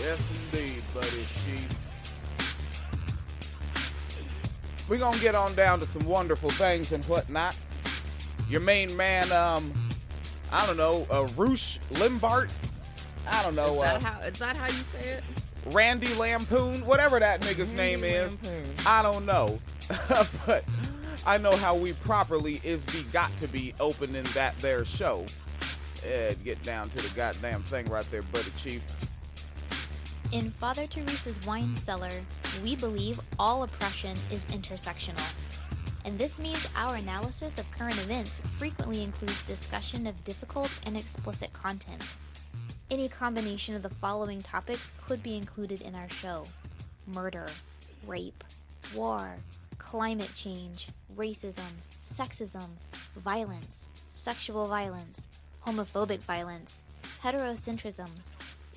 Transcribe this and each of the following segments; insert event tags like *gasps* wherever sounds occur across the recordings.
Yes, indeed, buddy chief. We're gonna get on down to some wonderful things and whatnot. Your main man, um, I don't know, uh, Roosh Limbart. I don't know. Is that uh, how? Is that how you say it? Randy Lampoon, whatever that nigga's name is. Lampoon. I don't know. *laughs* but I know how we properly is be got to be opening that there show. Ed, get down to the goddamn thing right there, buddy chief. In Father Teresa's wine hmm. cellar, we believe all oppression is intersectional. And this means our analysis of current events frequently includes discussion of difficult and explicit content. Any combination of the following topics could be included in our show murder, rape, war, climate change, racism, sexism, violence, sexual violence, homophobic violence, heterocentrism,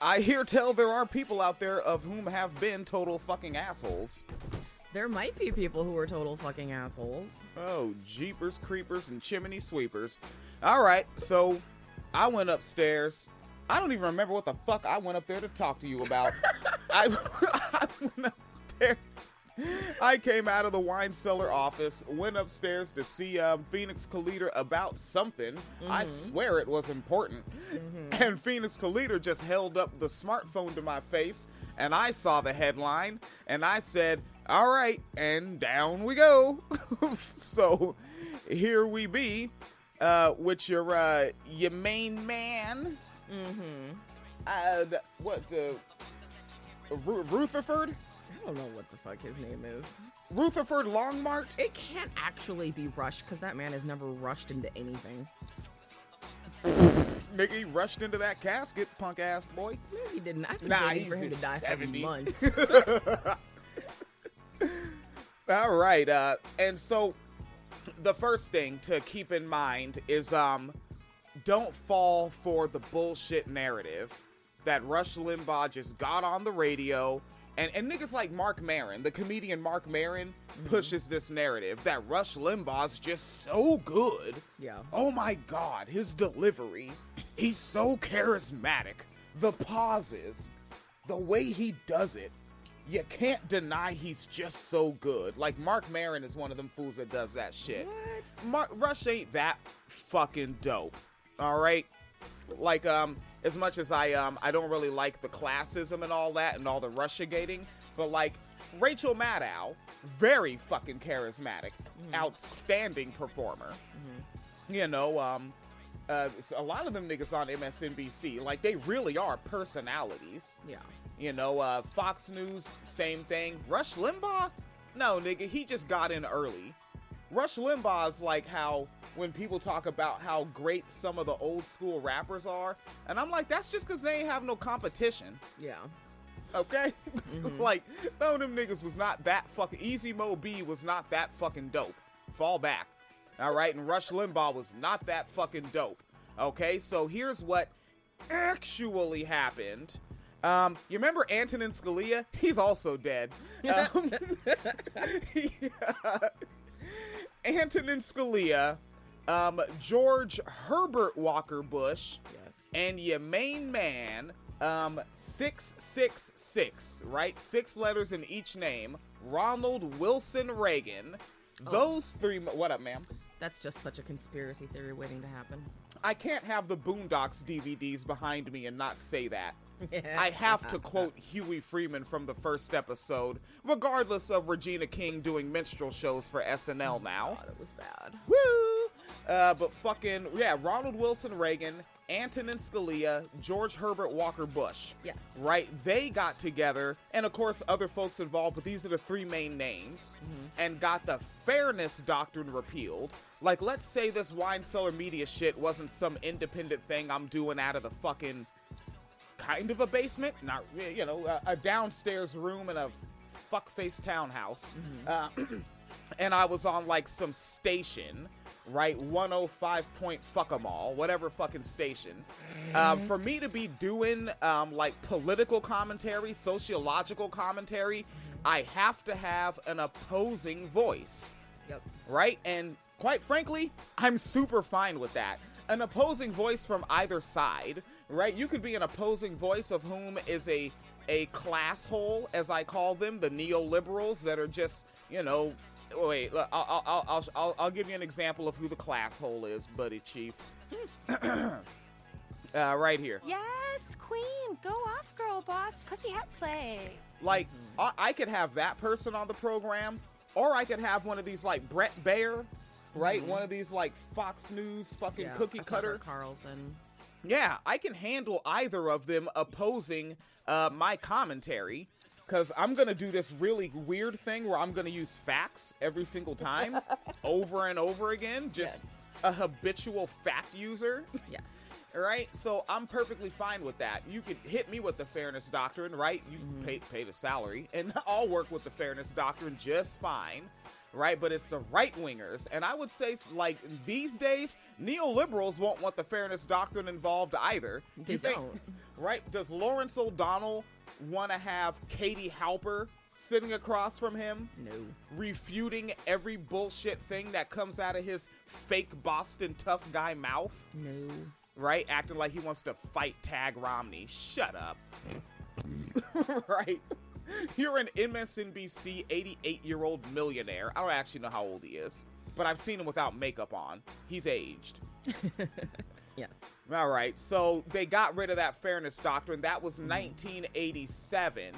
I hear tell there are people out there of whom have been total fucking assholes. There might be people who are total fucking assholes. Oh, jeepers, creepers, and chimney sweepers. All right, so I went upstairs. I don't even remember what the fuck I went up there to talk to you about. *laughs* I, *laughs* I went up there. I came out of the wine cellar office, went upstairs to see um, Phoenix Calida about something. I swear it was important. And Phoenix Calida just held up the smartphone to my face, and I saw the headline, and I said, All right, and down we go. *laughs* so here we be uh, with your, uh, your main man. Mm-hmm. Uh, the, what, the. Ru- Rutherford? I don't know what the fuck his name is. Rutherford Longmart? It can't actually be rushed because that man has never rushed into anything. Nigga, he rushed into that casket, punk ass boy. No, he didn't. I've been Nah, waiting for he's him to die 70. for months. *laughs* All right, uh, and so the first thing to keep in mind is um, don't fall for the bullshit narrative that Rush Limbaugh just got on the radio. And, and niggas like Marc Maron, the comedian Marc Maron, mm-hmm. pushes this narrative that Rush Limbaugh's just so good. yeah. Oh my god, his delivery. He's so charismatic. The pauses, the way he does it. You can't deny he's just so good. Like Marc Maron is one of them fools that does that shit. What? Mar- Rush ain't that fucking dope. All right? Like um as much as I um I don't really like the classism and all that and all the Russia gating, but like Rachel Maddow, very fucking charismatic, outstanding performer you know, um, uh, a lot of them niggas on MSNBC, like they really are personalities. Yeah. You know, uh, Fox News, same thing. Rush Limbaugh, no nigga, he just got in early. Rush Limbaugh's like how when people talk about how great some of the old school rappers are, and I'm like, that's just because they ain't have no competition. Yeah. Okay, *laughs* like some of them niggas was not that fucking Easy Mo Bee was not that fucking dope. Fall back, all right. And Rush Limbaugh was not that fucking dope. Okay, so here's what actually happened. Um, you remember Antonin Scalia? He's also dead. *laughs* Um, *laughs* he, Antonin Scalia, um, George Herbert Walker Bush, Yes. and your main man, um, 666, right? Six letters in each name. Ronald Wilson Reagan. Those three. What up, ma'am? That's just such a conspiracy theory waiting to happen. I can't have the Boondocks DVDs behind me and not say that. I have to quote Huey Freeman from the first episode, regardless of Regina King doing minstrel shows for SNL now. God, it was bad. Woo! Uh, but fucking yeah, Ronald Wilson Reagan, Antonin Scalia, George Herbert Walker Bush. Yes. Right? They got together, and of course other folks involved, but these are the three main names, and got the fairness doctrine repealed. Like, let's say this wine cellar media shit wasn't some independent thing I'm doing out of the fucking kind of a basement, not you know a, a downstairs room in a fuckface townhouse, uh, *clears throat* and I was on like some station, right? 105 point fuck 'em all, whatever fucking station. Um, for me to be doing um, like political commentary, sociological commentary, I have to have an opposing voice Yep. right? And quite frankly, I'm super fine with that. An opposing voice from either side, right? You could be an opposing voice of whom is a a class hole, as I call them, the neoliberals that are just, you know, wait, I'll I'll I'll I'll, I'll, I'll give you an example of who the class hole is, buddy chief. *clears throat* uh, right here. Yes, queen. Go off, girl boss. Pussy hat slay. Like, I, I could have that person on the program, or I could have one of these like Bret Baier, right? One of these like Fox News fucking Yeah, cookie a Tucker cutter. Carlson. Yeah, I can handle either of them opposing uh, my commentary. Because I'm going to do this really weird thing where I'm going to use facts every single time, *laughs* over and over again. Just Yes. a habitual fact user. Yes. *laughs* All right, So I'm perfectly fine with that. You could hit me with the fairness doctrine, right? You pay pay the salary, and *laughs* I'll work with the fairness doctrine just fine, right? But it's the right wingers, and I would say like these days, neoliberals won't want the fairness doctrine involved either. They You think- don't. *laughs* right? Does Lawrence O'Donnell want to have Katie Halper sitting across from him? No. Refuting every bullshit thing that comes out of his fake Boston tough guy mouth No. right? Acting like he wants to fight Tagg Romney. Shut up. *laughs* right? You're an MSNBC 88 year old millionaire. I don't actually know how old he is, but I've seen him without makeup on. He's aged. *laughs* Yes. All right, so they got rid of that fairness doctrine. That was 1987.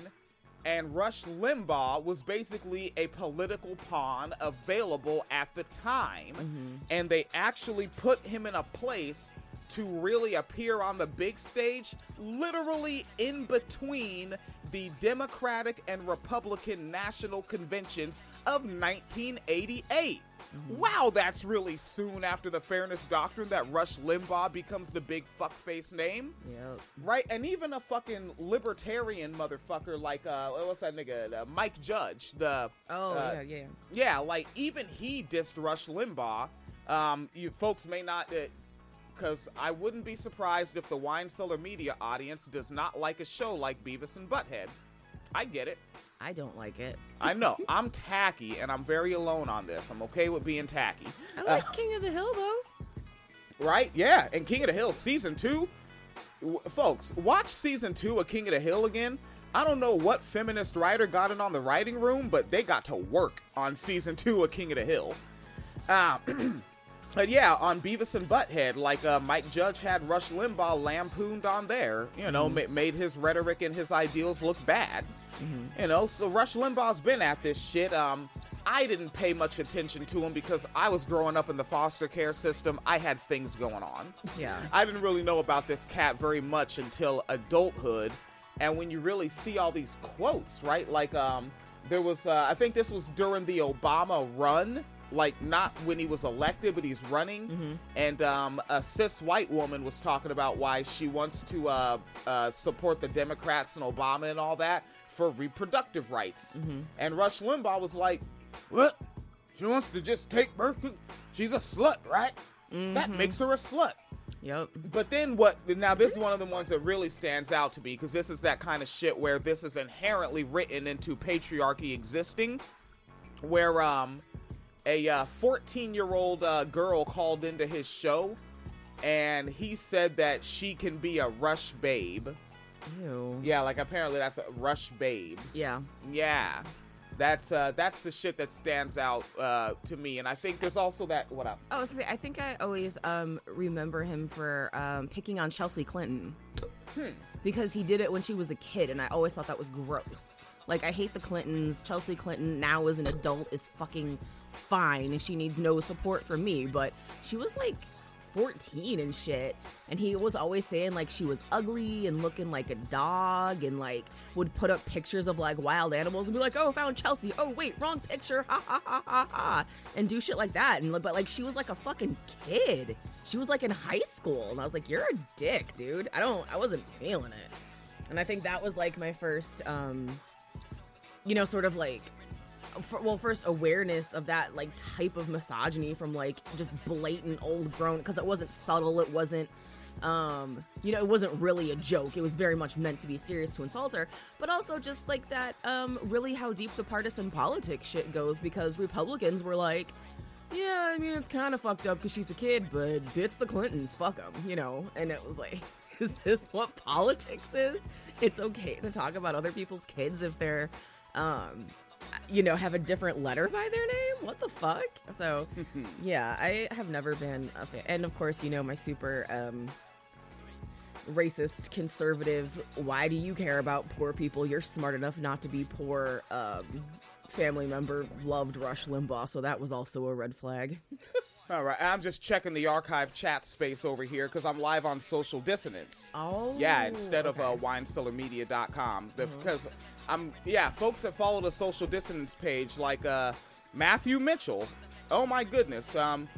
And Rush Limbaugh was basically a political pawn available at the time. Mm-hmm. And they actually put him in a place to really appear on the big stage, literally in between the Democratic and Republican national conventions of 1988. Wow, that's really soon after the Fairness Doctrine that Rush Limbaugh becomes the big fuckface name. Yep. Right, and even a fucking libertarian motherfucker like uh, what's that nigga, uh, Mike Judge, the Oh uh, yeah, yeah. yeah, like even he dissed Rush Limbaugh. Um, you folks may not, because I wouldn't be surprised if the wine cellar media audience does not like a show like Beavis and Butthead. I get it. I don't like it. I know. *laughs* I'm tacky, and I'm very alone on this. I'm okay with being tacky. I like King of the Hill though. Right? Yeah. And King of the Hill season two, w- folks, watch season two of King of the Hill again. I don't know what feminist writer got it on the writing room, but they got to work on season two of King of the Hill. Um, *clears throat* but yeah, on Beavis and Butthead, like uh, Mike Judge had Rush Limbaugh lampooned on there, you know, ma- made his rhetoric and his ideals look bad. You know, so Rush Limbaugh's been at this shit. Um, I didn't pay much attention to him because I was growing up in the foster care system. I had things going on. Yeah. I didn't really know about this cat very much until adulthood. And when you really see all these quotes, right? Like, um, there was, uh, I think this was during the Obama run, like not when he was elected, but he's running. And um, a cis white woman was talking about why she wants to uh, uh, support the Democrats and Obama and all that for reproductive rights. And Rush Limbaugh was like, "What? She wants to just take birth? con- She's a slut, right? That makes her a slut." Yep. But then what? Now this is one of the ones that really stands out to me because this is that kind of shit where this is inherently written into patriarchy existing, where um a 14 year old uh, girl called into his show, and he said that she can be a rush babe. Ew. Yeah, like apparently that's a rush babes. Yeah. Yeah. That's uh that's the shit that stands out uh to me and I think there's also that what up? Oh, I, was gonna say, I think I always um, remember him for um, picking on Chelsea Clinton because he did it when she was a kid, and I always thought that was gross. Like I hate the Clintons. Chelsea Clinton now as an adult is fucking fine, and she needs no support from me. But she was like 14 and shit, and he was always saying like she was ugly and looking like a dog, and like would put up pictures of like wild animals and be like, "Oh, found Chelsea. Oh, wait, wrong picture. Ha ha ha ha ha," and do shit like that. And but like she was like a fucking kid. She was like in high school, and I was like, "You're a dick, dude. I don't. I wasn't feeling it." And I think that was like my first um you know, sort of like, for, well, first awareness of that like type of misogyny from like just blatant old grown because it wasn't subtle, it wasn't um you know it wasn't really a joke. It was very much meant to be serious to insult her. But also just like that um really how deep the partisan politics shit goes because republicans were like yeah i mean it's kind of fucked up because she's a kid but it's the clintons fuck them you know? And it was like *laughs* is this what politics is? It's okay to talk about other people's kids if they're um you know have a different letter by their name? What the fuck? So *laughs* yeah i have never been a fan and of course you know my super um racist conservative why do you care about poor people? You're smart enough not to be poor um family member loved rush limbaugh so that was also a red flag *laughs* All right, I'm just checking the archive chat space over here because I'm live on Social Dissonance. oh Yeah, instead of uh, winecellarmedia.com. Because I'm, yeah, folks that follow the Social Dissonance page, like uh, Matthew Mitchell. Oh my goodness. Um,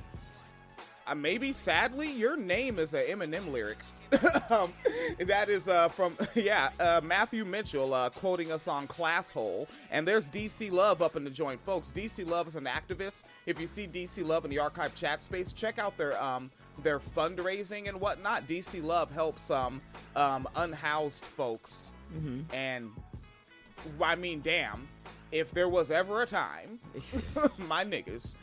uh, maybe sadly, your name is an Eminem lyric. *laughs* um, that is uh, from *laughs* yeah uh, Matthew Mitchell uh, quoting us on Class Hole, and there's DC Love up in the joint, folks. DC Love is an activist. If you see DC Love in the archive chat space, check out their um their fundraising and whatnot. DC Love helps um um unhoused folks, and I mean, damn, if there was ever a time, *laughs* my niggas.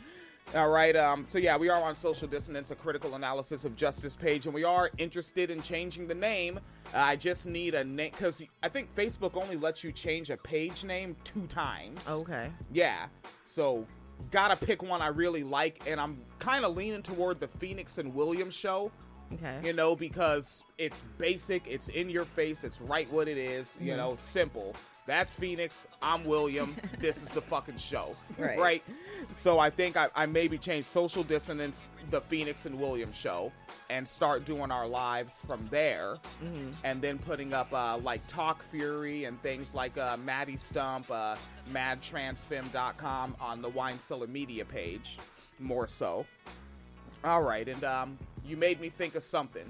All right. Um. So yeah, we are on social dissonance, a critical analysis of justice page, and we are interested in changing the name. Uh, I just need a name because I think Facebook only lets you change a page name two times. okay Yeah. So gotta pick one I really like, and I'm kind of leaning toward the Phoenix and Williams show. okay You know, because it's basic, it's in your face, it's right what it is, you know, simple. That's Phoenix, I'm William, *laughs* this is the fucking show. Right. So I think I, I maybe change Social Dissonance, the Phoenix and William show, and start doing our lives from there. And then putting up uh, like Talk Fury and things like uh, Maddie Stump, uh, madtransfem.com on the Wine Cellar Media page, more so. All right, and um, you made me think of something.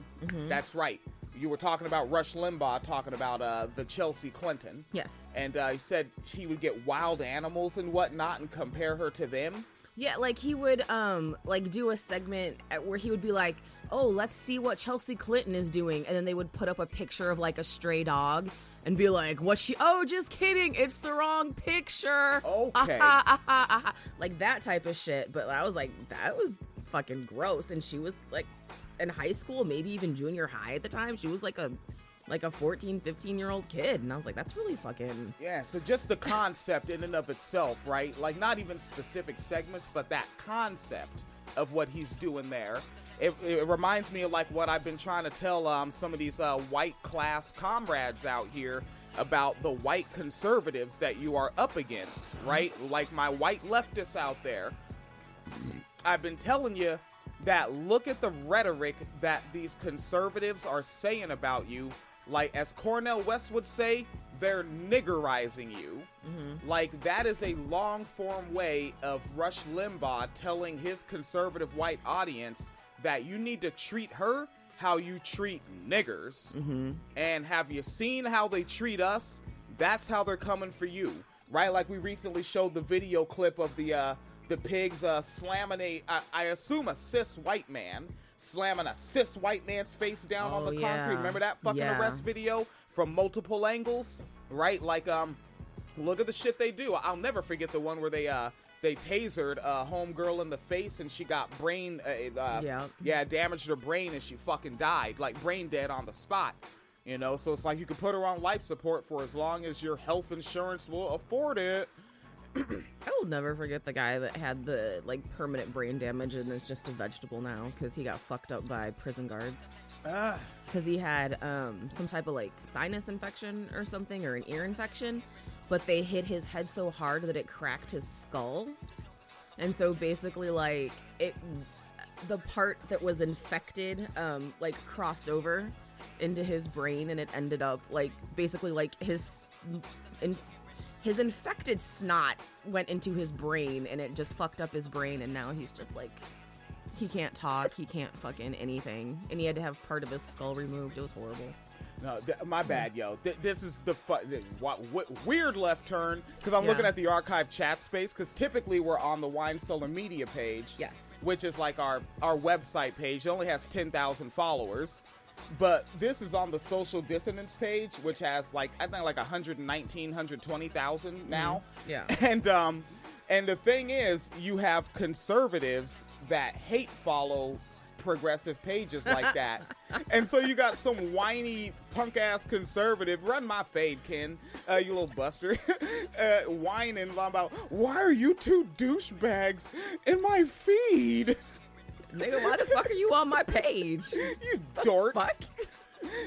That's right. You were talking about Rush Limbaugh, talking about uh, the Chelsea Clinton, yes and uh, he said he would get wild animals and whatnot and compare her to them. Yeah, like he would um like do a segment where he would be like, "Oh, let's see what Chelsea Clinton is doing," and then they would put up a picture of like a stray dog and be like, "What she? Oh, just kidding, it's the wrong picture." *laughs* Okay. Ah, ah, ah, ah, ah. like that type of shit. But I was like, that was fucking gross, and she was like in high school, maybe even junior high at the time. She was like a like a 14, 15 year old kid, and I was like, that's really fucking Yeah, so just the concept in and of itself, right? Like not even specific segments, but that concept of what he's doing there. It, it reminds me of like what I've been trying to tell um, some of these uh, white class comrades out here about the white conservatives that you are up against, right? Like my white leftists out there. I've been telling you that look at the rhetoric that these conservatives are saying about you. Like, as Cornel West would say, they're niggerizing you. Like, that is a long form way of Rush Limbaugh telling his conservative white audience that you need to treat her how you treat niggers. And have you seen how they treat us? That's how they're coming for you, right? Like we recently showed the video clip of the uh, the pigs uh, slamming a, I, I assume a cis white man slamming a cis white man's face down on Oh, the concrete. yeah. Remember that fucking Yeah. arrest video from multiple angles, right? Like um, look at the shit they do. I'll never forget the one where they uh they tasered a homegirl in the face and she got brain uh, uh, Yeah. yeah damaged her brain and she fucking died like brain dead on the spot. You know, so it's like you can put her on life support for as long as your health insurance will afford it. I will never forget the guy that had the like permanent brain damage and is just a vegetable now because he got fucked up by prison guards. Ah, because he had um, some type of like sinus infection or something or an ear infection, but they hit his head so hard that it cracked his skull, and so basically like it, the part that was infected um, like crossed over into his brain and it ended up like basically like his in, his infected snot went into his brain and it just fucked up his brain and now he's just like he can't talk he can't fucking anything and he had to have part of his skull removed it was horrible No, th- my bad, yo. Th- this is the fu- th- w- weird left turn because I'm Yeah. looking at the archive chat space because typically we're on the Wine Cellar Media page. Yes. Which is like our our website page. It only has ten thousand followers, but this is on the Social Dissonance page, which has like I think like 119, 120,000 now. Yeah. *laughs* And um, and the thing is, you have conservatives that hate follow progressive pages like *laughs* that. and so you got some whiny punk ass conservative, run my fade, Ken, uh, you little buster, *laughs* uh, whining about why are you two douchebags in my feed? Nigga, why the fuck are you on my page? *laughs* You dork. Fuck. *laughs*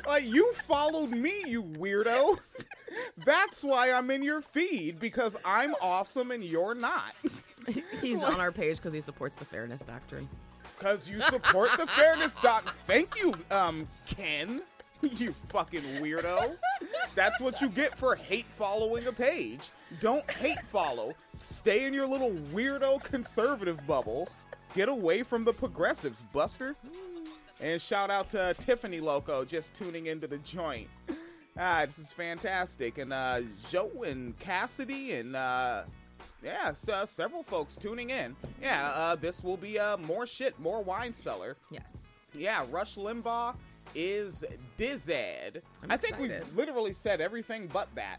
Like you followed me, you weirdo. *laughs* That's why I'm in your feed because I'm awesome and you're not. He's on our page because he supports the fairness doctrine. Because you support the fairness doc. Thank you, um, Ken. You fucking weirdo. That's what you get for hate following a page. Don't hate follow. Stay in your little weirdo conservative bubble. Get away from the progressives, Buster. And shout out to Tiffany Loco just tuning into the joint. Ah, this is fantastic. And uh, Joe and Cassidy and uh, yeah, so, several folks tuning in. Yeah, uh, this will be uh, more shit, more wine cellar. Yes. Yeah, Rush Limbaugh is dizzed. I'm think we've literally said everything but that.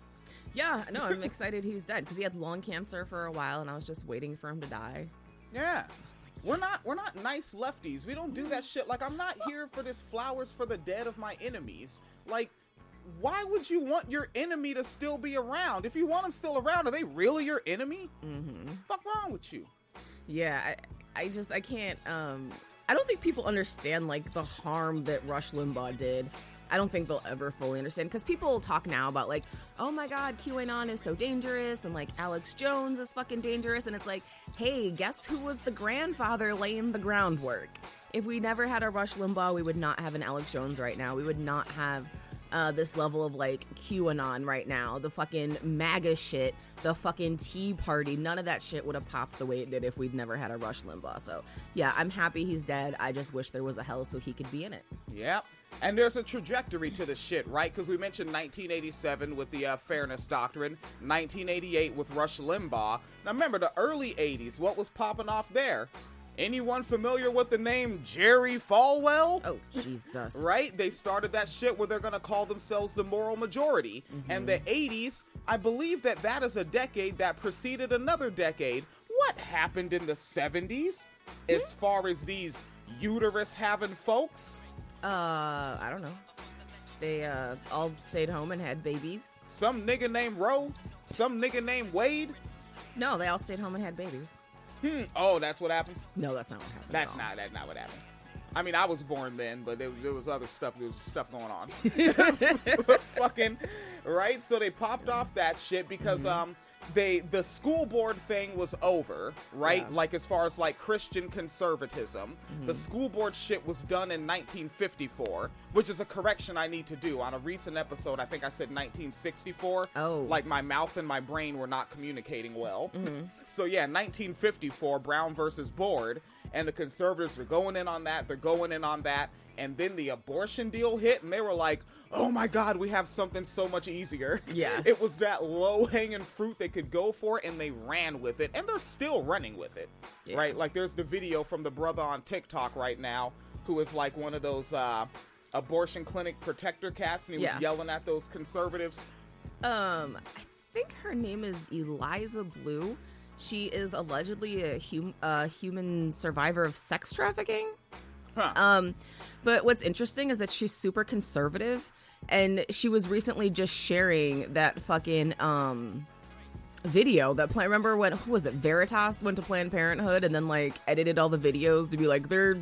Yeah, no, I'm *laughs* excited he's dead because he had lung cancer for a while and I was just waiting for him to die. Yeah. We're not we're not nice lefties. We don't do that shit. Like I'm not here for this flowers for the dead of my enemies. Like why would you want your enemy to still be around? If you want them still around, are they really your enemy? Mm-hmm. Fuck wrong with you? Yeah, I, I just I can't. Um, I don't think people understand like the harm that Rush Limbaugh did. I don't think they'll ever fully understand because people talk now about like, oh my God, QAnon is so dangerous and like Alex Jones is fucking dangerous, and it's like, hey, guess who was the grandfather laying the groundwork? If we never had a Rush Limbaugh, we would not have an Alex Jones right now. We would not have uh, this level of like QAnon right now, the fucking MAGA shit, the fucking Tea Party. None of that shit would have popped the way it did if we'd never had a Rush Limbaugh. So yeah, I'm happy he's dead. I just wish there was a hell so he could be in it. Yep. And there's a trajectory to this shit, right? Because we mentioned 1987 with the uh, Fairness Doctrine, 1988 with Rush Limbaugh. Now remember the early 80s, what was popping off there? Anyone familiar with the name Jerry Falwell? Oh Jesus! Right? They started that shit where they're gonna call themselves the moral majority. And the 80s, I believe that that is a decade that preceded another decade. What happened in the 70s as far as these uterus having folks? Uh, I don't know. They uh all stayed home and had babies. Some nigga named Roe? Some nigga named Wade? No, they all stayed home and had babies. Hmm. Oh, that's what happened? No, that's not what happened. at That's not that's not what happened. I mean, I was born then, but there, there was other stuff. There was stuff going on. *laughs* *laughs* Fucking right. So they popped off that shit because Mm-hmm. um they the school board thing was over, right? Yeah. Like as far as like Christian conservatism, the Mm-hmm. school board shit was done in 1954, which is a correction I need to do. On a recent episode, I think I said 1964. Oh. like my mouth and my brain were not communicating well. Mm-hmm. *laughs* So yeah, 1954, Brown versus Board, and the conservatives are going in on that. They're going in on that, and then the abortion deal hit, and they were like, "Oh my God, we have something so much easier." Yeah. it was that low-hanging fruit they could go for, and they ran with it, and they're still running with it, Yeah. right? Like there's the video from the brother on TikTok right now who is like one of those uh, abortion clinic protector cats, and he Yeah. was yelling at those conservatives. Um, I think her name is Eliza Bleu. She is allegedly a hum- a human survivor of sex trafficking. Huh. Um, but what's interesting is that she's super conservative, and she was recently just sharing that fucking um video that plan. Remember when who was it? Veritas went to Planned Parenthood and then like edited all the videos to be like they're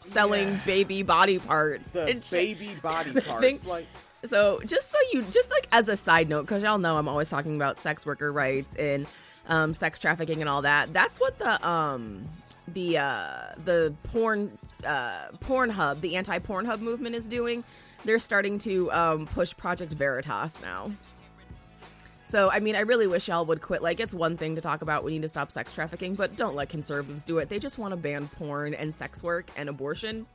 selling Yeah. baby body parts. the and baby body *laughs* parts, like. So just so you, just like as a side note, because y'all know I'm always talking about sex worker rights and um, sex trafficking and all that. That's what the um the uh the porn uh Pornhub, the anti Pornhub movement is doing. They're starting to um push Project Veritas now. So I mean, I really wish y'all would quit. Like, it's one thing to talk about we need to stop sex trafficking, but don't let conservatives do it. They just want to ban porn and sex work and abortion.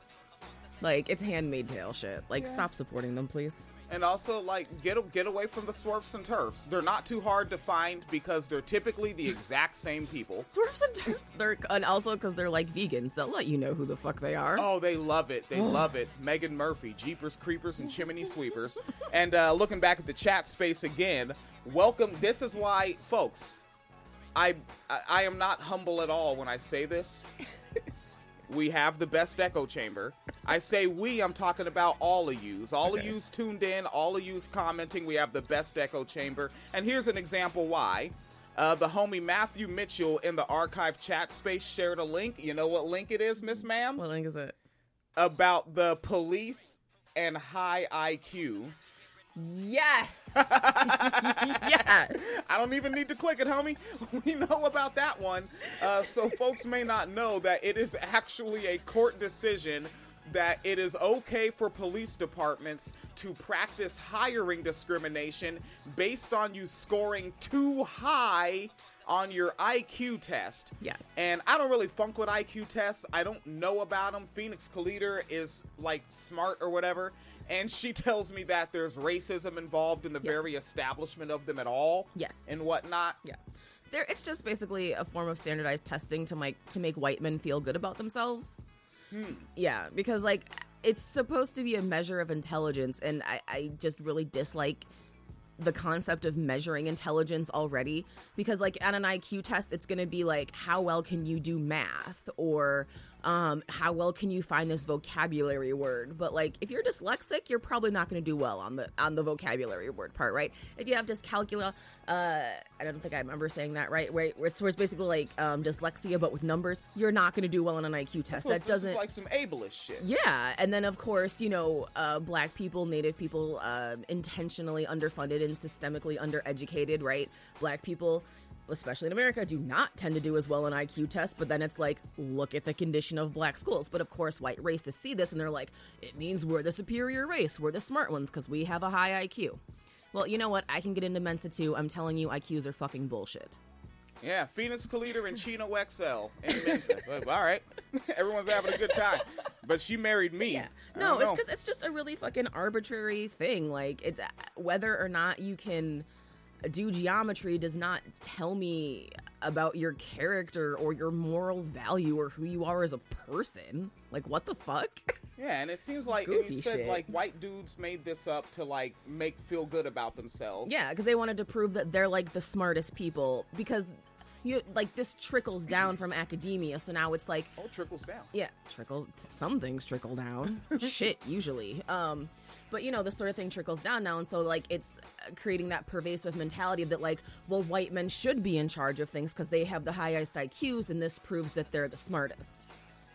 Like, it's handmade tale shit. Like, stop supporting them, please. And also, like, get get away from the SWERFs and TERFs. They're not too hard to find because they're typically the exact same people. Swerves and tur- *laughs* they're and also because they're like vegans, they'll let you know who the fuck they are. Oh, they love it. They love it. Meghan Murphy, Jeepers, Creepers, and Chimney Sweepers. And uh, looking back at the chat space again, welcome. This is why, folks, I, I I am not humble at all when I say this. We have the best echo chamber. I say we, I'm talking about all of yous. All of yous tuned in, all of yous commenting. We have the best echo chamber. And here's an example why. Uh, the homie Matthew Mitchell in the archive chat space shared a link. You know what link it is, Miss Ma'am? What link is it? about the police and high IQ. Yes. *laughs* yes. I don't even need to click it, homie. *laughs* We know about that one. Uh, so, folks may not know that it is actually a court decision that it is okay for police departments to practice hiring discrimination based on you scoring too high on your IQ test. Yes. And I don't really funk with IQ tests. I don't know about them. Phoenix Calida is like smart or whatever. And she tells me that there's racism involved in the Yeah. very establishment of them at all. Yes. And whatnot. Yeah. There it's just basically a form of standardized testing to make to make white men feel good about themselves. Hmm. Yeah, because like it's supposed to be a measure of intelligence and I, I just really dislike the concept of measuring intelligence already because like on an IQ test it's going to be like how well can you do math or um, how well can you find this vocabulary word but like if you're dyslexic you're probably not going to do well on the on the vocabulary word part right if you have dyscalculia uh, I don't think I remember saying that right right where it's, where it's basically like um, dyslexia but with numbers you're not going to do well on an IQ test that doesn't like some ableist shit. yeah, and then of course, you know, uh, black people, native people, uh, intentionally underfunded and systemically undereducated, right? Black people, especially in America, do not tend to do as well in IQ tests. But then it's like, look at the condition of black schools. But of course, white racists see this and they're like, it means we're the superior race, we're the smart ones because we have a high IQ. Well, you know what? I can get into Mensa too. I'm telling you, IQs are fucking bullshit. Yeah, Phoenix Calida and Chino XL Mensa. *laughs* All right, *laughs* everyone's having a good time. But she married me. Yeah. No, it's because it's just a really fucking arbitrary thing. Like, it's uh, whether or not you can do geometry does not tell me about your character or your moral value or who you are as a person. Like, what the fuck? Yeah, and it seems *laughs* like you said shit. like white dudes made this up to like make feel good about themselves. yeah, because they wanted to prove that they're like the smartest people because. You like this trickles down from academia, so now it's like Oh, trickles down. yeah trickles. some things trickle down *laughs* shit usually um but you know this sort of thing trickles down now and so like it's creating that pervasive mentality that like well white men should be in charge of things because they have the highest iqs and this proves that they're the smartest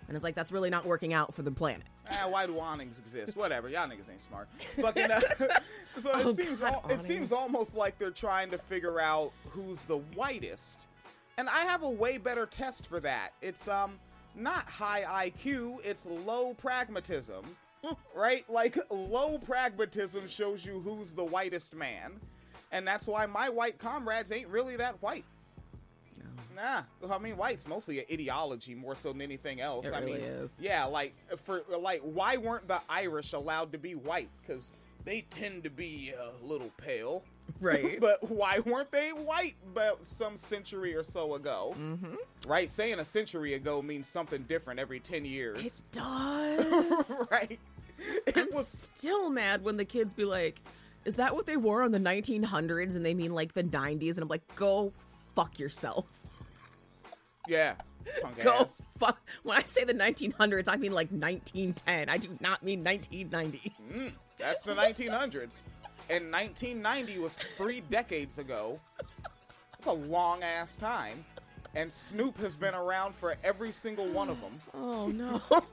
and it's like that's really not working out for the planet Ah, why do awnings exist? Whatever, y'all niggas ain't smart. Fucking. Uh, *laughs* so it Oh, seems God, al- it seems almost like they're trying to figure out who's the whitest, and I have a way better test for that. It's um not high IQ, it's low pragmatism. *laughs* Right? Like low pragmatism shows you who's the whitest man. And that's why my white comrades ain't really that white. Nah, I mean, white's mostly an ideology more so than anything else. It I really mean, is. yeah, like for like, why weren't the Irish allowed to be white? Because they tend to be a little pale, *laughs* right *laughs* but why weren't they white? But some century or so ago, mm-hmm. right? Saying a century ago means something different every ten years. it does right? *laughs* I'm still mad when the kids be like is that what they wore on the 1900s and they mean like the 90s and i'm like go fuck yourself *laughs* yeah. Go ass. fuck. When I say the 1900s, I mean like 1910. I do not mean 1990. Mm, that's the 1900s. And 1990 was three decades ago. That's a long ass time. And Snoop has been around for every single one of them. Oh no. *laughs*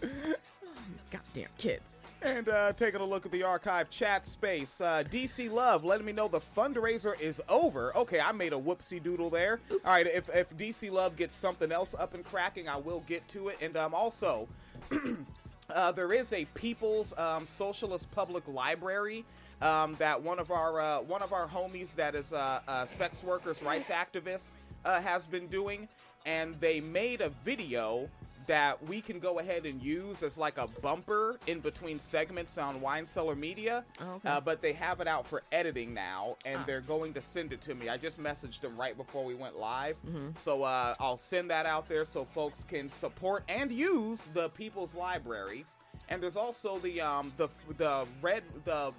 These goddamn kids. And uh, taking a look at the archive chat space, uh, DC Love letting me know the fundraiser is over. Okay, I made a whoopsie doodle there. All right, if, if DC Love gets something else up and cracking, I will get to it. And um, also, *clears throat* uh, there is a People's um, Socialist Public Library um, that one of our uh, one of our homies that is uh, uh, sex workers rights activist uh, has been doing, and they made a video that we can go ahead and use as like a bumper in between segments on Wine Cellar Media. Oh, okay. uh, but they have it out for editing now, and Ah. they're going to send it to me. I just messaged them right before we went live, Mm-hmm. so uh, I'll send that out there so folks can support and use the People's Library. And there's also the um the the red the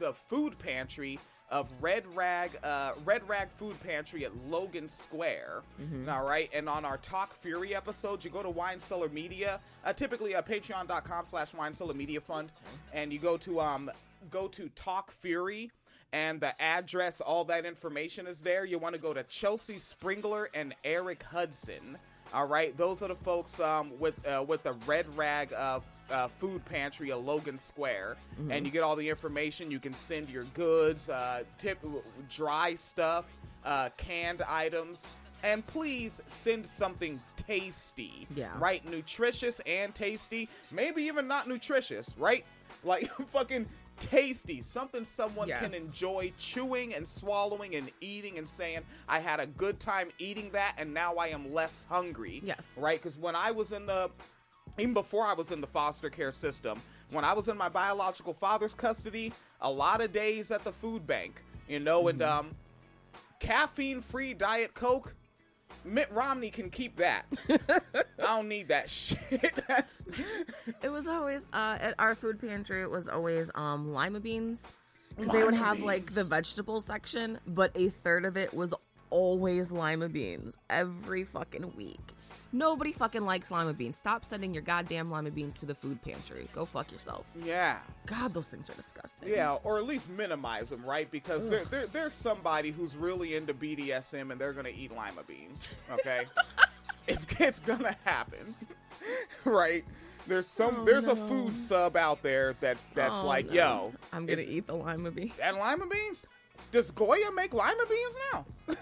the food pantry of Red Rag uh, Red Rag Food Pantry at Logan Square. All right, and on our Talk Fury episodes, you go to Wine Cellar Media, uh, typically uh, Patreon.com/slash Wine Cellar Media Fund, and you go to um go to Talk Fury. And the address, all that information is there. You want to go to Chelsea Springler and Eric Hudson. All right, those are the folks um, with uh, with the Red Rag uh, uh, Food Pantry at Logan Square, and you get all the information. You can send your goods, uh, tip, dry stuff, uh, canned items, and please send something tasty. Yeah. right, nutritious and tasty. Maybe even not nutritious, right? *laughs* Like fucking tasty, something someone can enjoy chewing and swallowing and eating and saying, I had a good time eating that and now I am less hungry. Yes. Right? Because when I was in the, even before I was in the foster care system, when I was in my biological father's custody, a lot of days at the food bank, you know, and Mm-hmm. um, caffeine free Diet Coke. Mitt Romney can keep that. *laughs* I don't need that *laughs* shit. That's It was always uh, at our food pantry. It was always um, lima beans because they would have like the beans. vegetable section, but a third of it was always lima beans every fucking week. Nobody fucking likes lima beans. Stop sending your goddamn lima beans to the food pantry. Go fuck yourself. yeah. God, those things are disgusting. Yeah, or at least minimize them, right? Because there, there, there's somebody who's really into BDSM and they're gonna eat lima beans. Okay, *laughs* it's it's gonna happen, *laughs* right? There's some Oh, there's a food sub out there that's that's Oh, like, no. yo, I'm gonna eat the lima bean. that lima beans. Does Goya make lima beans now? *laughs*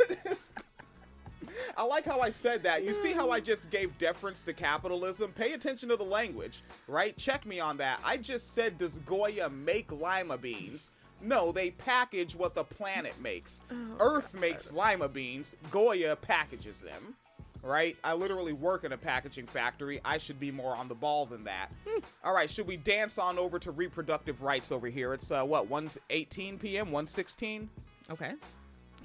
I like how I said that. You see how I just gave deference to capitalism? Pay attention to the language, right? Check me on that. I just said, does Goya make lima beans? No, they package what the planet makes. Earth makes lima beans, Goya packages them. Right? I literally work in a packaging factory. I should be more on the ball than that. All right, should we dance on over to reproductive rights over here? It's uh what, 1:18 p.m., 1:16? Okay.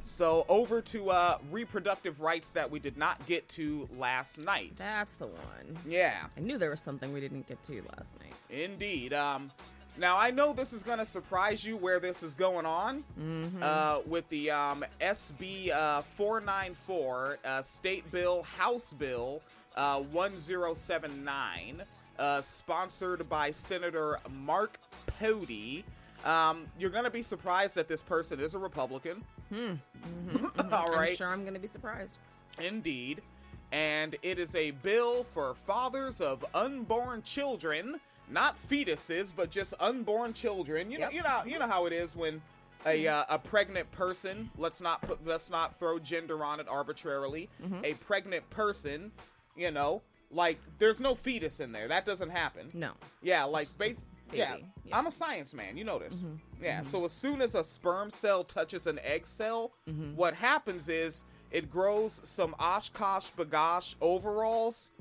So over to uh, reproductive rights that we did not get to last night. That's the one. Yeah, I knew there was something we didn't get to last night. indeed. Um, now I know this is gonna surprise you where this is going on uh, with the um, SB uh, 494 uh, State Bill House Bill uh, 1079, uh, sponsored by Senator Mark Pody. Um, you're gonna be surprised that this person is a Republican. Mm-hmm. Mm-hmm. *laughs* All right. I'm sure I'm gonna be surprised. Indeed. And it is a bill for fathers of unborn children, not fetuses, but just unborn children. You know, you know, you know how it is when a mm-hmm. uh, a pregnant person. Let's not put, let's not throw gender on it arbitrarily. A pregnant person, you know, like there's no fetus in there. That doesn't happen. No. Yeah, like base. Yeah, Yeah. Mm-hmm. I'm a science man. You know this. Yeah. So as soon as a sperm cell touches an egg cell, Mm-hmm. what happens is it grows some OshKosh B'gosh overalls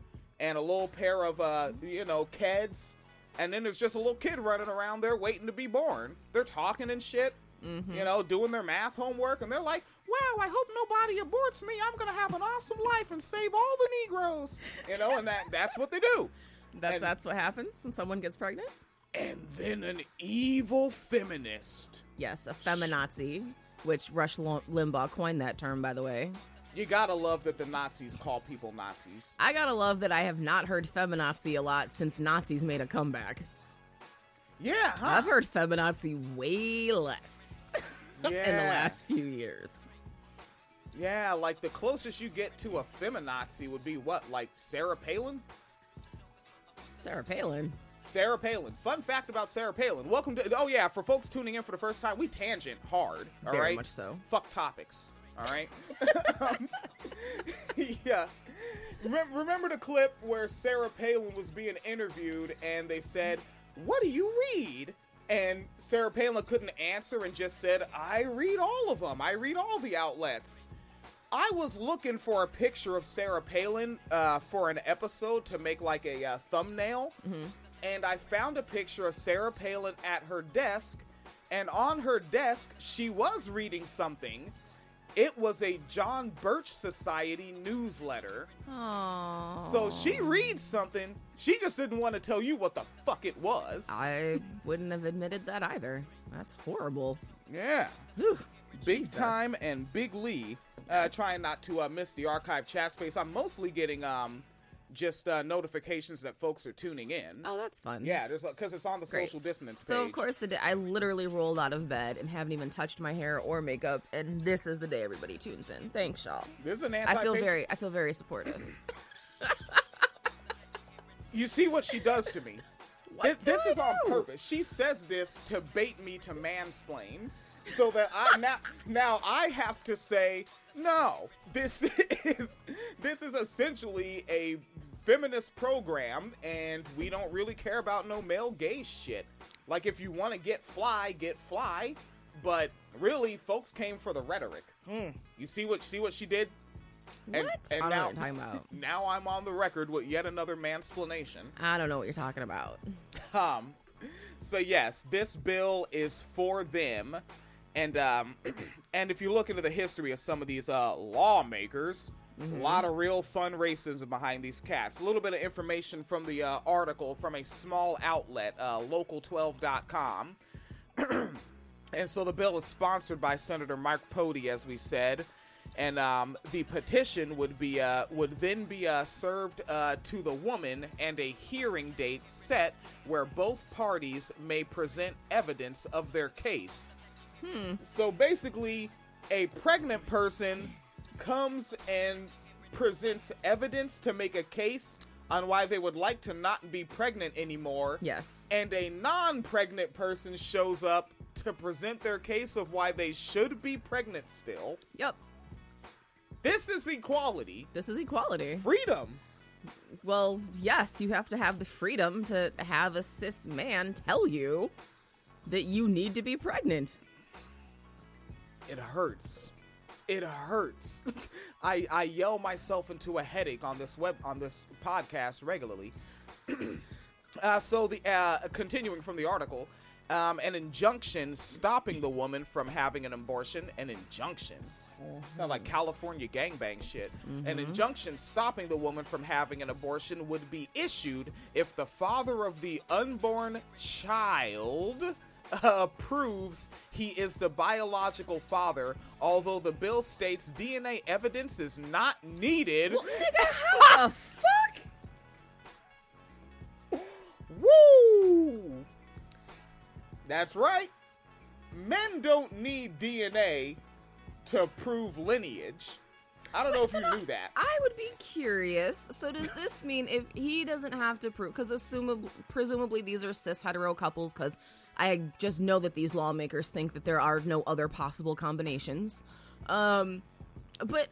and a little pair of uh, you know, keds, and then there's just a little kid running around there waiting to be born. They're talking and shit. Mm-hmm. You know, doing their math homework, and they're like, "Wow, I hope nobody aborts me. I'm gonna have an awesome life and save all the Negroes." You know, and that that's what they do. *laughs* That's And- that's what happens when someone gets pregnant. And then an evil feminist. Yes, a feminazi, which Rush Limbaugh coined that term, by the way. You gotta love that the Nazis call people Nazis. I gotta love that I have not heard feminazi a lot since Nazis made a comeback. Yeah, huh? I've heard feminazi way less yeah. *laughs* in the last few years. Yeah, like the closest you get to a feminazi would be what, like Sarah Palin? Sarah Palin. Sarah Palin. Fun fact about Sarah Palin. Welcome to. Oh yeah, for folks tuning in for the first time, we tangent hard. All right, Very much so. Fuck topics. All right. Um, *laughs* *laughs* yeah. Remember, remember the clip where Sarah Palin was being interviewed and they said, "What do you read?" And Sarah Palin couldn't answer and just said, "I read all of them. I read all the outlets." I was looking for a picture of Sarah Palin uh, for an episode to make like a uh, thumbnail, and I found a picture of Sarah Palin at her desk, and on her desk she was reading something. It was a John Birch Society newsletter. Oh. So she reads something. She just didn't want to tell you what the fuck it was. I wouldn't have admitted that either. That's horrible. Yeah. Whew. Big Jesus. Time and Big Lee. Uh, trying not to uh, miss the archive chat space. I'm mostly getting um, just uh, notifications that folks are tuning in. Oh, that's fun. Yeah, because it's on the Great. social dissonance page. So of course the day I literally rolled out of bed and haven't even touched my hair or makeup, and this is the day everybody tunes in. Thanks, y'all. this is an anti. I feel very, I feel very supportive. *laughs* You see what she does to me. What This, this is on purpose. She says this to bait me to mansplain, so that I now now I have to say no. This *laughs* is this is essentially a feminist program, and we don't really care about no male gay shit. Like if you want to get fly, get fly, but really, folks came for the rhetoric. You see what see what she did. And, What? and I don't know now, what *laughs* now I'm on the record with yet another mansplanation. I don't know what you're talking about. *laughs* Um, so yes, this bill is for them, and um, *clears throat* and if you look into the history of some of these uh lawmakers, a lot of real fun racism behind these cats. A little bit of information from the uh, article from a small outlet, uh, local12.com. *clears throat* And so the bill is sponsored by Senator Mark Pody, as we said, and um, the petition would be uh, would then be uh, served uh, to the woman, and a hearing date set where both parties may present evidence of their case. So basically, a pregnant person comes and presents evidence to make a case on why they would like to not be pregnant anymore Yes. and a non-pregnant person shows up to present their case of why they should be pregnant still. Yep. This is equality, This is equality. freedom. Well, yes, you have to have the freedom to have a cis man tell you that you need to be pregnant. It hurts. It hurts. *laughs* I I yell myself into a headache on this web on this podcast regularly. *clears throat* uh, so the uh, continuing from the article, um, an injunction stopping the woman from having an abortion. An injunction. Sound like California gangbang shit. An injunction stopping the woman from having an abortion would be issued if the father of the unborn child uh, proves he is the biological father, although the bill states DNA evidence is not needed. Well, nigga, *laughs* how the fuck? Woo! That's right. Men don't need DNA to prove lineage. I don't know if So you now, knew that. I would be curious. So does this mean if he doesn't have to prove? Because assumably, presumably these are cis hetero couples. Because I just know that these lawmakers think that there are no other possible combinations. Um, but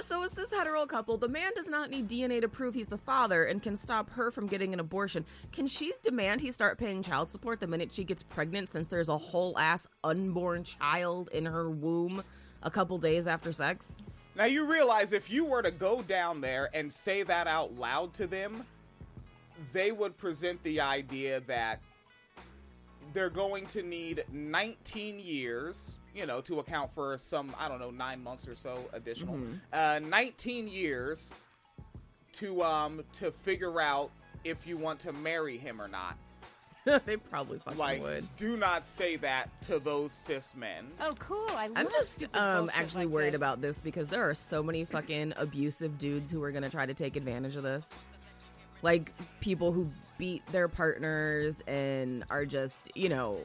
so a cis hetero couple, the man does not need DNA to prove he's the father and can stop her from getting an abortion. Can she demand he start paying child support the minute she gets pregnant, since there's a whole ass unborn child in her womb a couple days after sex? Now you realize if you were to go down there and say that out loud to them, they would present the idea that they're going to need 19 years, you know, to account for some, I don't know, nine months or so additional. Uh, 19 years to um to figure out if you want to marry him or not. *laughs* they probably fucking Like, would. do not say that to those cis men. Oh, cool. I love I'm just um actually like worried this. about this because there are so many fucking abusive dudes who are gonna try to take advantage of this. Like people who beat their partners and are just, you know,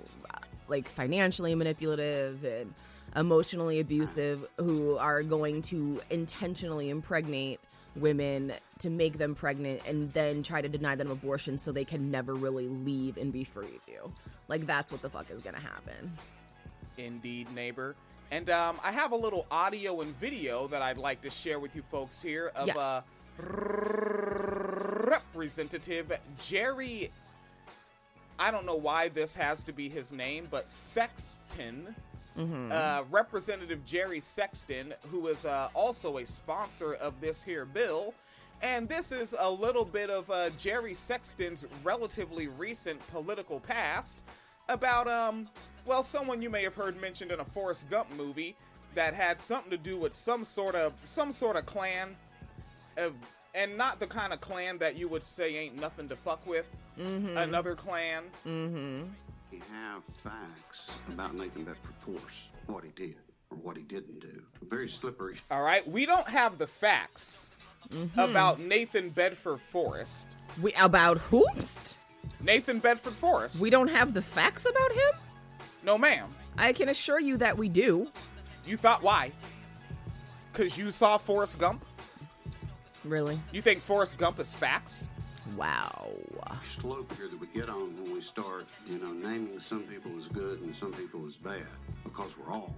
like financially manipulative and emotionally abusive who are going to intentionally impregnate women to make them pregnant and then try to deny them abortion so they can never really leave and be free of you. Like that's what the fuck is gonna happen. Indeed, neighbor. And um, I have a little audio and video that I'd like to share with you folks here of Yes. uh, Representative Jerry. I don't know why this has to be his name, but Sexton uh, Representative Jerry Sexton, who is uh, also a sponsor of this here bill. And this is a little bit of uh, Jerry Sexton's relatively recent political past about, um, well, someone you may have heard mentioned in a Forrest Gump movie that had something to do with some sort of some sort of clan, uh, and not the kind of clan that you would say ain't nothing to fuck with. Mm-hmm. Another clan. Mm-hmm. We have facts about Nathan Bedford Forrest, what he did or what he didn't do. Very slippery. All right, we don't have the facts mm-hmm. about Nathan Bedford Forrest. We about Hoopst? Nathan Bedford Forrest. We don't have the facts about him? no, ma'am. I can assure you that we do. You thought why? Because you saw Forrest Gump? Really? You think Forrest Gump is facts? Wow. slope here that we get on when we start, you know, naming some people as good and some people as bad, because we're all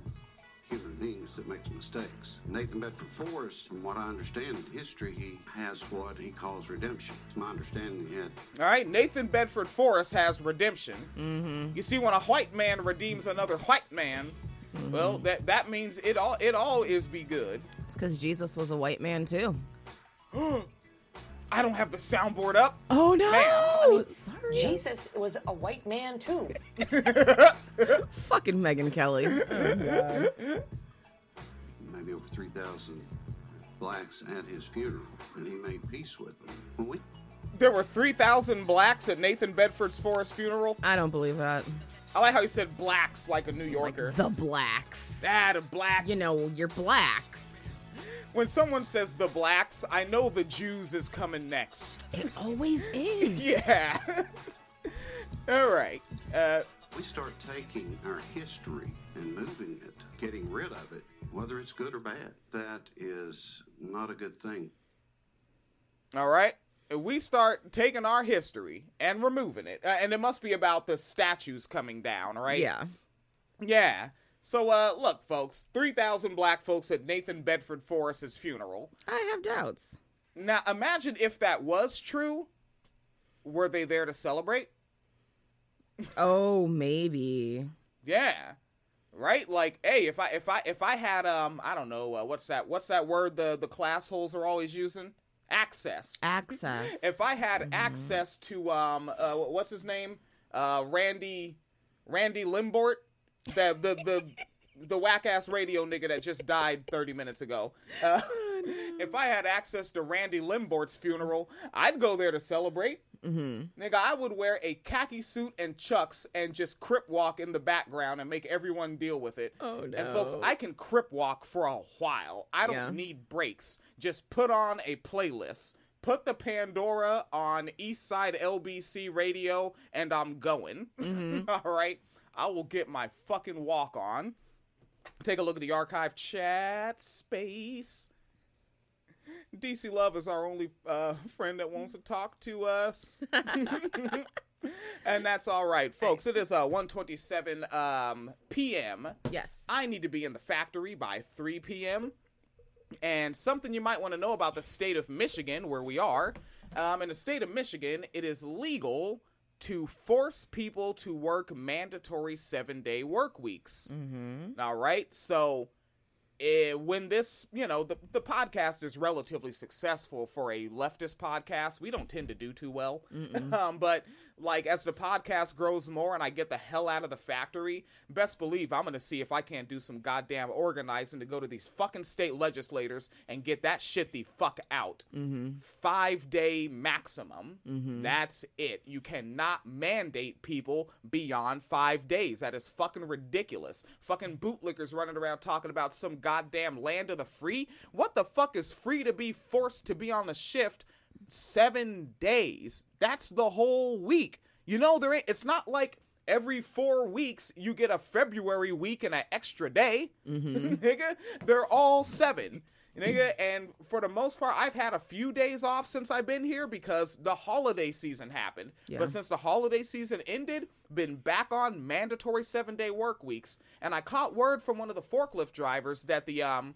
human beings that makes mistakes. Nathan Bedford Forrest, from what I understand in history, he has what he calls redemption. It's my understanding he had All right, Nathan Bedford Forrest has redemption. Mm-hmm. You see, when a white man redeems another white man, well, that that means it all it all is be good. It's because Jesus was a white man too. *gasps* I don't have the soundboard up. Oh no! Ma'am. Sorry. Jesus was a white man too. *laughs* Fucking Megyn Kelly. *laughs* maybe over 3,000 blacks at his funeral, and he made peace with them. When we There were three thousand blacks at Nathan Bedford's Forrest funeral. I don't believe that. I like how he said blacks like a New Yorker. The blacks. ah, the blacks. You know, you're blacks. When someone says the blacks, I know the Jews is coming next. It always *laughs* is. Yeah. *laughs* All right. Uh, we start taking our history and moving it, getting rid of it, whether it's good or bad, that is not a good thing. all right. We start taking our history and removing it, uh, and it must be about the statues coming down, right? Yeah. Yeah. So, uh, look, folks, three thousand black folks at Nathan Bedford Forrest's funeral. I have doubts. Now, imagine if that was true. Were they there to celebrate? Oh, maybe. Yeah. Right? Like, hey, if I if I if I had um I don't know, uh, what's that what's that word the the class holes are always using? Access. Access. If I had access to um uh what's his name? Uh Randy Randy Limbort, the the the the whack ass radio nigga that just died 30 minutes ago. Uh, *laughs* if I had access to Randy Limbort's funeral, I'd go there to celebrate. Mm-hmm. Nigga, I would wear a khaki suit and chucks and just crip walk in the background and make everyone deal with it. Oh, And folks, I can crip walk for a while. I don't Yeah. need breaks. Just put on a playlist. Put the Pandora on Eastside LBC radio and I'm going. *laughs* All right. I will get my fucking walk on. Take a look at the archive chat space. DC Love is our only uh, friend that wants to talk to us. and that's all right, folks. It is uh, 127 um, p.m. yes. I need to be in the factory by 3 p.m. And something you might want to know about the state of Michigan, where we are. Um, in the state of Michigan, it is legal to force people to work mandatory seven day work weeks. Mm-hmm. All right. So eh, when this, you know, the, the podcast is relatively successful for a leftist podcast, we don't tend to do too well. *laughs* um, but like as the podcast grows more and I get the hell out of the factory, best believe I'm to see if I can't do some goddamn organizing to go to these fucking state legislators and get that shit the fuck out. Mm-hmm. Five day maximum. Mm-hmm. That's it. You cannot mandate people beyond five days. That is fucking ridiculous. Fucking bootlickers running around talking about some goddamn land of the free. What the fuck is free to be forced to be on a shift seven days? That's the whole week. You know, there ain't, it's not like every four weeks you get a February week and an extra day. *laughs* Nigga, they're all seven. Nigga, and for the most part, I've had a few days off since I've been here because the holiday season happened. Yeah. But since the holiday season ended, been back on mandatory seven day work weeks. And I caught word from one of the forklift drivers that the um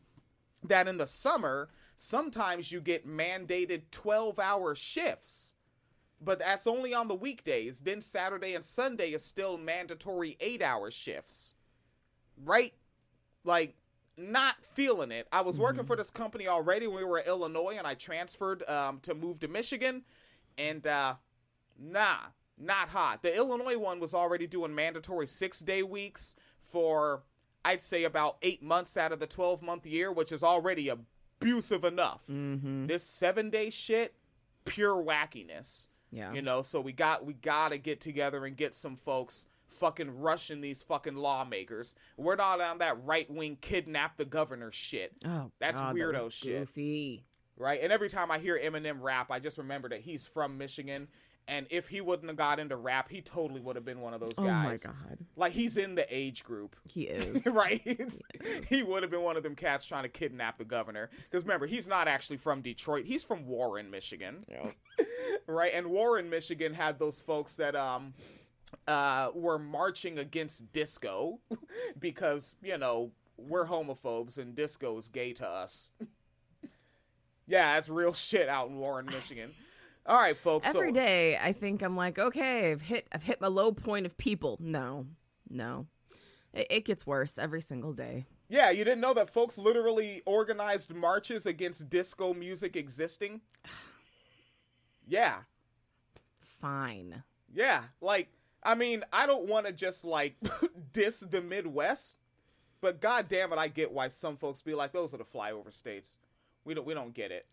that in the summer sometimes you get mandated 12 hour shifts but that's only on the weekdays then saturday and sunday is still mandatory 8 hour shifts right? Like, not feeling it. I was working for this company already when we were in Illinois, and I transferred um, to move to Michigan, and uh, nah, not hot. The Illinois one was already doing mandatory six day weeks for, I'd say, about eight months out of the 12 month year, which is already abusive enough. Mm-hmm. This seven day shit, pure wackiness. Yeah. You know, so we got we gotta get together and get some folks fucking rushing these fucking lawmakers. We're not on that right wing kidnap the governor shit, Oh, That's God, weirdo that shit. Goofy. right? And every time I hear Eminem rap, I just remember that he's from Michigan. And if he wouldn't have got into rap, he totally would have been one of those guys. Oh my. God, Like he's in the age group. he *laughs* is. right? *laughs* he would have been one of them cats trying to kidnap the governor. Because remember, he's not actually from Detroit. He's from Warren, Michigan. Yeah. *laughs* right? And Warren, Michigan had those folks that um uh were marching against disco because, you know, we're homophobes and disco is gay to us. yeah, that's real shit out in Warren, Michigan. All right, folks. Every so, day, I think I'm like, okay, I've hit, I've hit my low point of people. No, no, it, it gets worse every single day. Yeah, you didn't know that folks literally organized marches against disco music existing? *sighs* Yeah. Fine. Yeah. Like, I mean, I don't want to just like *laughs* diss the Midwest, but god damn it, I get why some folks be like, those are the flyover states. We don't we don't get it.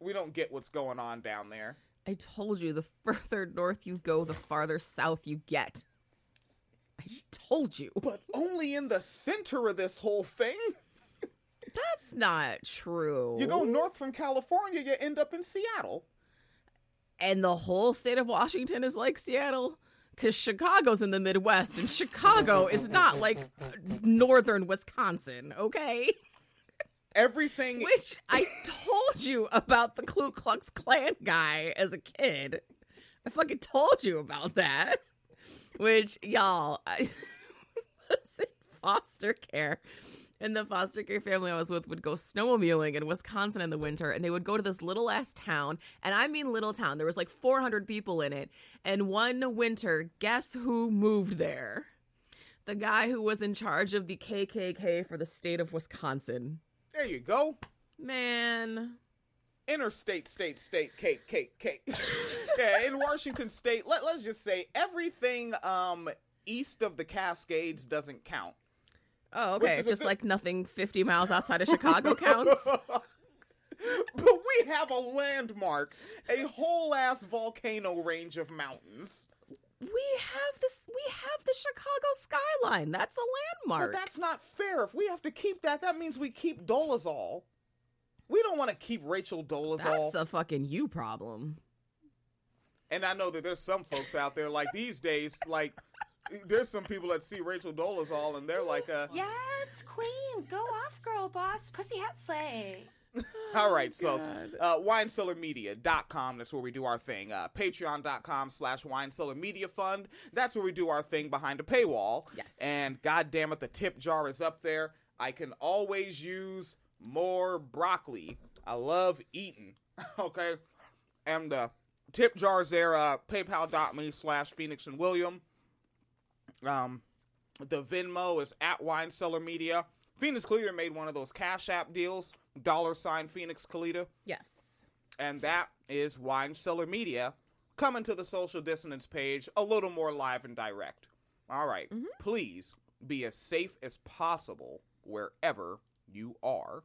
We don't get what's going on down there. I told you, the further north you go, the farther south you get. I told you. But only in the center of this whole thing. That's not true. You go north from California, you end up in Seattle. and the whole state of Washington is like Seattle. Because Chicago's in the Midwest, and Chicago is not like northern Wisconsin, okay? Everything Which I told you about the Ku Klux Klan guy as a kid. I fucking told you about that. Which, y'all, I *laughs* was in foster care. And the foster care family I was with would go snowmobiling in Wisconsin in the winter, and they would go to this little ass town. And I mean little town. There was like 400 people in it. And one winter, guess who moved there? The guy who was in charge of the KKK for the state of Wisconsin. There you go. Man. interstate, state, state, cake, cake, cake. *laughs* yeah, in Washington State, let, let's just say everything um east of the Cascades doesn't count. Oh, okay. Just good- like nothing 50 miles outside of Chicago counts. *laughs* but we have a landmark, a whole ass volcano range of mountains. We have this. We have the Chicago skyline. That's a landmark. But that's not fair. If we have to keep that, that means we keep Dolezal. We don't want to keep Rachel Dolezal. That's a fucking you problem. and I know that there's some folks out there like these days, like there's some people that see Rachel Dolezal and they're like, uh, Yes, queen. Go off, girl boss. Pussy hat slay. *laughs* All right, so uh, winecellarmedia.com. That's where we do our thing. Uh, Patreon.com slash winecellarmedia fund. That's where we do our thing behind a paywall. Yes. And god damn it, the tip jar is up there. I can always use more broccoli. I love eating. *laughs* okay. And the tip jar is there. Uh, PayPal.me slash Phoenix and William. Um, the Venmo is at Wine Cellar Media. Phoenix Kalita made one of those Cash App deals, dollar sign Phoenix Kalita, Yes. and that is Wine Cellar Media coming to the social dissonance page a little more live and direct. All right. Mm-hmm. please be as safe as possible wherever you are.